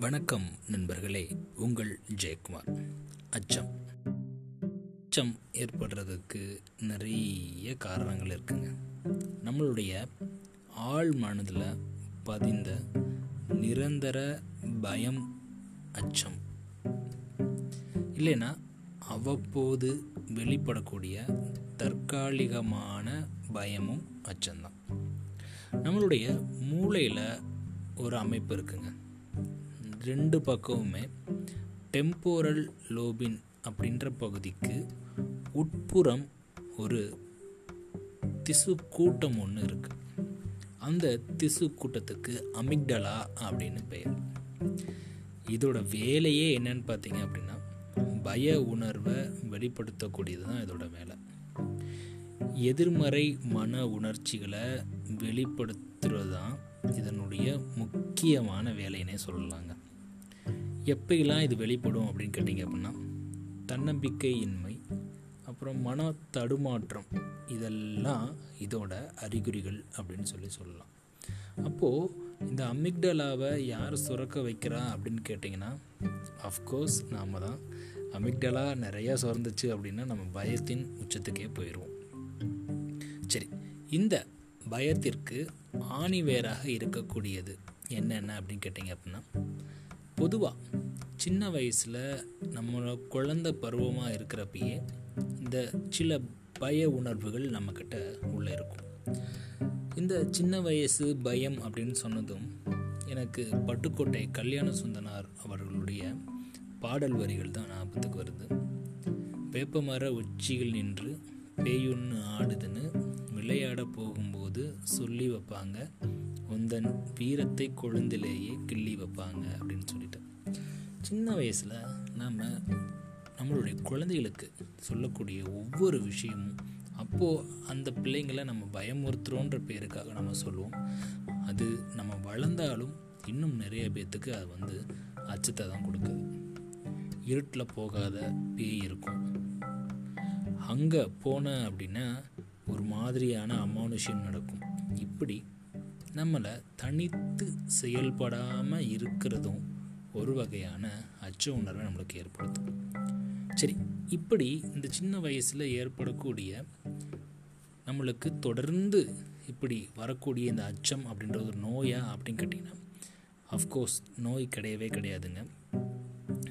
வணக்கம் நண்பர்களே உங்கள் ஜெயக்குமார். அச்சம். அச்சம் ஏற்படுறதுக்கு நிறைய காரணங்கள் இருக்குங்க. நம்மளுடைய ஆழ் மனதில் பதிந்த நிரந்தர பயம் அச்சம். இல்லைன்னா அவ்வப்போது வெளிப்படக்கூடிய தற்காலிகமான பயமும் அச்சம்தான். நம்மளுடைய மூளையில் ஒரு அமைப்பு இருக்குங்க. ரெண்டு பக்கமுமே டெம்போரல் லோபின் அப்படின்ற பகுதிக்கு உட்புறம் ஒரு திசு கூட்டம் ஒன்று இருக்குது அந்த திசு கூட்டத்துக்கு அமிக்டலா அப்படின்னு பெயர். இதோட வேலையே என்னன்னு பார்த்தீங்க அப்படின்னா பய உணர்வை வெளிப்படுத்தக்கூடியது தான் இதோட வேலை. எதிர்மறை மன உணர்ச்சிகளை வெளிப்படுத்துறது தான் இதனுடைய முக்கியமான வேலைன்னே சொல்லலாங்க. எப்பெல்லாம் இது வெளிப்படும் அப்படின்னு கேட்டிங்க அப்படின்னா தன்னம்பிக்கையின்மை அப்புறம் மன தடுமாற்றம் இதெல்லாம் இதோட அறிகுறிகள் அப்படின்னு சொல்லி சொல்லலாம். அப்போது இந்த அமிக்டலாவை யார் சுரக்க வைக்கிறா அப்படின்னு கேட்டிங்கன்னா அஃப்கோர்ஸ் நாம் தான். அமிக்டலா நிறையா சுரந்துச்சு அப்படின்னா நம்ம பயத்தின் உச்சத்துக்கே போயிடுவோம் சரி இந்த பயத்திற்கு ஆணி வேராக இருக்கக்கூடியது என்னென்ன அப்படின்னு கேட்டிங்க அப்படின்னா பொதுவாக சின்ன வயசில் நம்மளோட குழந்த பருவமாக இருக்கிறப்பயே இந்த சில பய உணர்வுகள் நம்மக்கிட்ட உள்ளே இருக்கும். இந்த சின்ன வயசு பயம் அப்படின்னு சொன்னதும் எனக்கு பட்டுக்கோட்டை கல்யாண சுந்தனார் அவர்களுடைய பாடல் வரிகள் தான் ஞாபகத்துக்கு வருது. வேப்பமர உச்சிகள் நின்று பேயுன்னு ஆடுதுன்னு விளையாட போகும்போது சொல்லி வைப்பாங்க. உந்தன் வீரத்தை கொழுந்திலேயே கிள்ளி வைப்பாங்க அப்படின்னு சொல்லிட்டு. சின்ன வயசில் நாம் நம்மளுடைய குழந்தைகளுக்கு சொல்லக்கூடிய ஒவ்வொரு விஷயமும் அப்போது அந்த பிள்ளைங்களை நம்ம பயமுறுத்துகிறோன்ற பேருக்காக நம்ம சொல்லுவோம். அது நம்ம வளர்ந்தாலும் இன்னும் நிறைய பேர்த்துக்கு அது வந்து அச்சத்தை தான் கொடுக்குது. இருட்டில் போகாத பேய் இருக்கும். அங்கே போன அப்படின்னா ஒரு மாதிரியான அமானுஷ்யம் நடக்கும். இப்படி நம்மளை தனித்து செயல்படாமல் இருக்கிறதும் ஒரு வகையான அச்ச உணர்வை நம்மளுக்கு ஏற்படுத்தும். சரி இப்படி இந்த சின்ன வயசில் ஏற்படக்கூடிய நம்மளுக்கு தொடர்ந்து இப்படி வரக்கூடிய இந்த அச்சம் அப்படின்ற ஒரு நோயா அப்படின்னு கேட்டிங்கன்னா அஃப்கோர்ஸ் நோய் கிடையவே கிடையாதுங்க.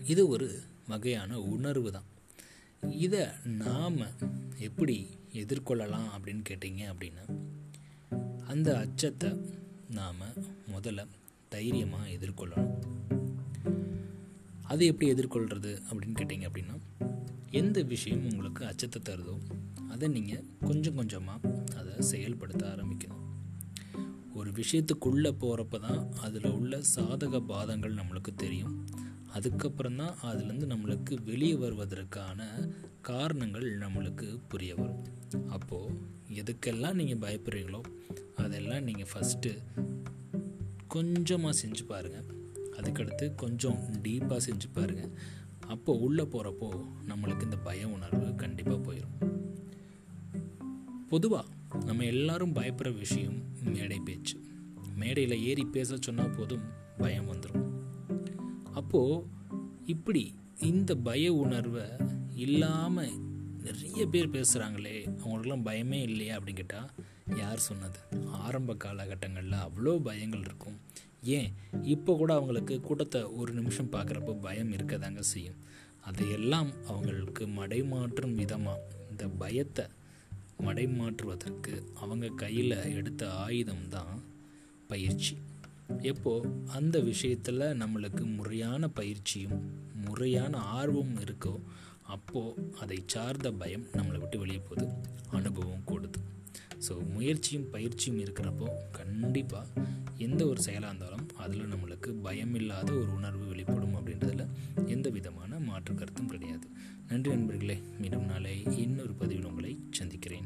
இது ஒரு வகையான உணர்வு தான். இதை நாம் எப்படி எதிர்கொள்ளலாம் அப்படின்னு கேட்டிங்க அப்படின்னா அந்த அச்சத்தை நாம் முதல்ல தைரியமாக எதிர்கொள்ளணும். அது எப்படி எதிர்கொள்கிறது அப்படின்னு கேட்டிங்க அப்படின்னா எந்த விஷயம் உங்களுக்கு அச்சத்தை தருதோ அதை நீங்கள் கொஞ்சம் கொஞ்சமாக அதை செயல்படுத்த ஆரம்பிக்கணும். ஒரு விஷயத்துக்குள்ளே போகிறப்ப தான் அதில் உள்ள சாதக பாதங்கள் நம்மளுக்கு தெரியும். அதுக்கப்புறம் தான் அதுலேருந்து நம்மளுக்கு வெளியே வருவதற்கான காரணங்கள் நம்மளுக்கு புரிய வரும். அப்போது எதுக்கெல்லாம் நீங்கள் பயப்படுறீங்களோ அதெல்லாம் நீங்கள் ஃபஸ்ட்டு கொஞ்சமாக செஞ்சு பாருங்கள் அதுக்கடுத்து கொஞ்சம் டீப்பாக செஞ்சு பாருங்கள் அப்போது உள்ளே போகிறப்போ நம்மளுக்கு இந்த பய உணர்வு கண்டிப்பாக போயிடும் பொதுவாக நம்ம எல்லாரும் பயப்படுற விஷயம் மேடை பேச்சு. மேடையில் ஏறி பேச சொன்னால் போதும் பயம் வந்துடும் அப்போது இப்படி இந்த பய உணர்வை இல்லாமல் நிறைய பேர் பேசுகிறாங்களே அவங்களுக்கெல்லாம் பயமே இல்லையா அப்படின்னு கேட்டால் யார் சொன்னது? ஆரம்ப காலகட்டங்களில் அவ்வளோ பயங்கள் இருக்கும். ஏன்? இப்போ கூட அவங்களுக்கு கூட்டத்தை ஒரு நிமிஷம் பார்க்குறப்போ பயம் இருக்க தாங்க செய்யும். அதையெல்லாம் அவங்களுக்கு மடைமாற்றும் விதமாக இந்த பயத்தை மடைமாற்றுவதற்கு அவங்க கையில் எடுத்த ஆயுதம் தான் பயிற்சி. எப்போ? அந்த விஷயத்தில் நம்மளுக்கு முறையான பயிற்சியும் முறையான ஆர்வமும் இருக்கோ அப்போது அதை சார்ந்த பயம் நம்மளை விட்டு வெளியே போகுது. அனுபவம் கூடுது. ஸோ முயற்சியும் பயிற்சியும் இருக்கிறப்போ கண்டிப்பாக எந்த ஒரு செயலாக இருந்தாலும் அதில் நம்மளுக்கு பயம் இல்லாத ஒரு உணர்வு வெளிப்படும் அப்படின்றதுல எந்த விதமான மாற்று கருத்தும் கிடையாது. நன்றி நண்பர்களே. மீண்டும் நாளை இன்னொரு பதிவில் உங்களை சந்திக்கிறேன்.